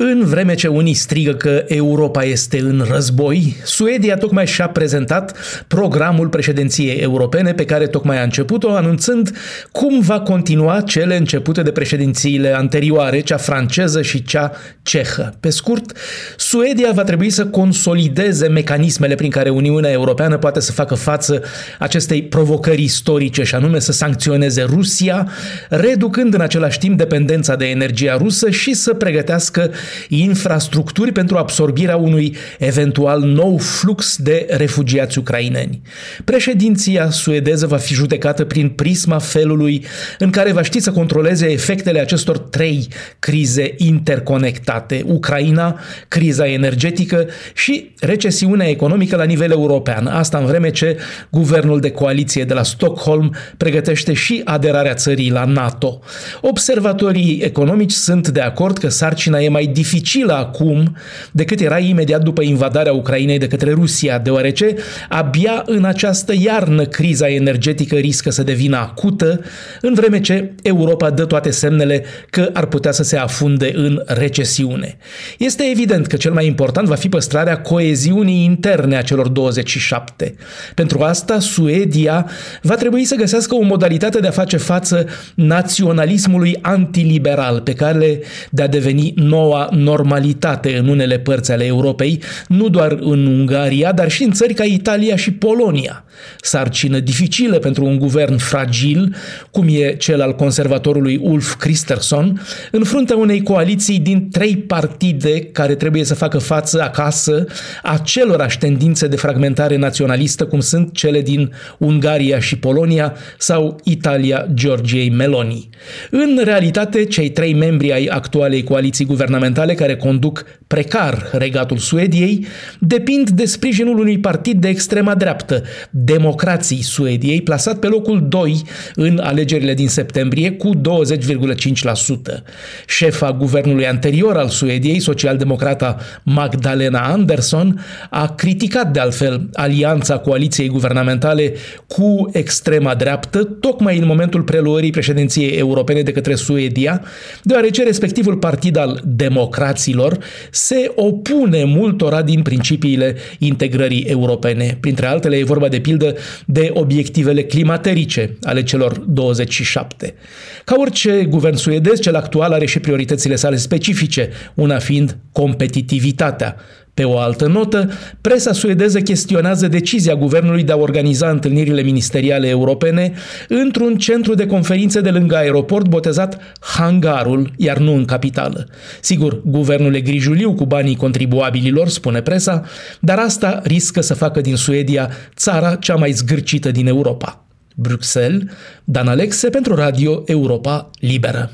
În vreme ce unii strigă că Europa este în război, Suedia tocmai și-a prezentat programul președinției europene pe care tocmai a început-o, anunțând cum va continua cele începute de președințiile anterioare, cea franceză și cea cehă. Pe scurt, Suedia va trebui să consolideze mecanismele prin care Uniunea Europeană poate să facă față acestei provocări istorice, și anume să sancționeze Rusia, reducând în același timp dependența de energia rusă și să pregătească infrastructuri pentru absorbirea unui eventual nou flux de refugiați ucraineni. Președinția suedeză va fi judecată prin prisma felului în care va ști să controleze efectele acestor trei crize interconectate. Ucraina, criza energetică și recesiunea economică la nivel european. Asta în vreme ce guvernul de coaliție de la Stockholm pregătește și aderarea țării la NATO. Observatorii economici sunt de acord că sarcina e mai dificilă acum decât era imediat după invadarea Ucrainei de către Rusia, deoarece abia în această iarnă criza energetică riscă să devină acută, în vreme ce Europa dă toate semnele că ar putea să se afunde în recesiune. Este evident că cel mai important va fi păstrarea coeziunii interne a celor 27. Pentru asta, Suedia va trebui să găsească o modalitate de a face față naționalismului antiliberal pe care de a deveni noua normalitate în unele părți ale Europei, nu doar în Ungaria, dar și în țări ca Italia și Polonia. Sarcină dificilă pentru un guvern fragil, cum e cel al conservatorului Ulf Christensen, în fruntea unei coaliții din trei partide care trebuie să facă față acasă acelorași tendințe de fragmentare naționalistă cum sunt cele din Ungaria și Polonia sau Italia Georgiei Meloni. În realitate, cei trei membri ai actualei coaliții guvernamentale guvernamentale care conduc precar regatul Suediei depind de sprijinul unui partid de extrema dreaptă, Democrații Suediei, plasat pe locul 2 în alegerile din septembrie cu 20,5%. Șefa guvernului anterior al Suediei, socialdemocrata Magdalena Andersson, a criticat de altfel alianța coaliției guvernamentale cu extrema dreaptă, tocmai în momentul preluării președinției europene de către Suedia, deoarece respectivul partid al democrației democraților se opune multora din principiile integrării europene. Printre altele e vorba de pildă de obiectivele climaterice ale celor 27. Ca orice guvern suedez, cel actual are și prioritățile sale specifice, una fiind competitivitatea. Pe o altă notă, presa suedeză chestionează decizia guvernului de a organiza întâlnirile ministeriale europene într-un centru de conferințe de lângă aeroport botezat Hangarul, iar nu în capitală. Sigur, guvernul e grijuliu cu banii contribuabililor, spune presa, dar asta riscă să facă din Suedia țara cea mai zgârcită din Europa. Bruxelles, Dan Alexe pentru Radio Europa Liberă.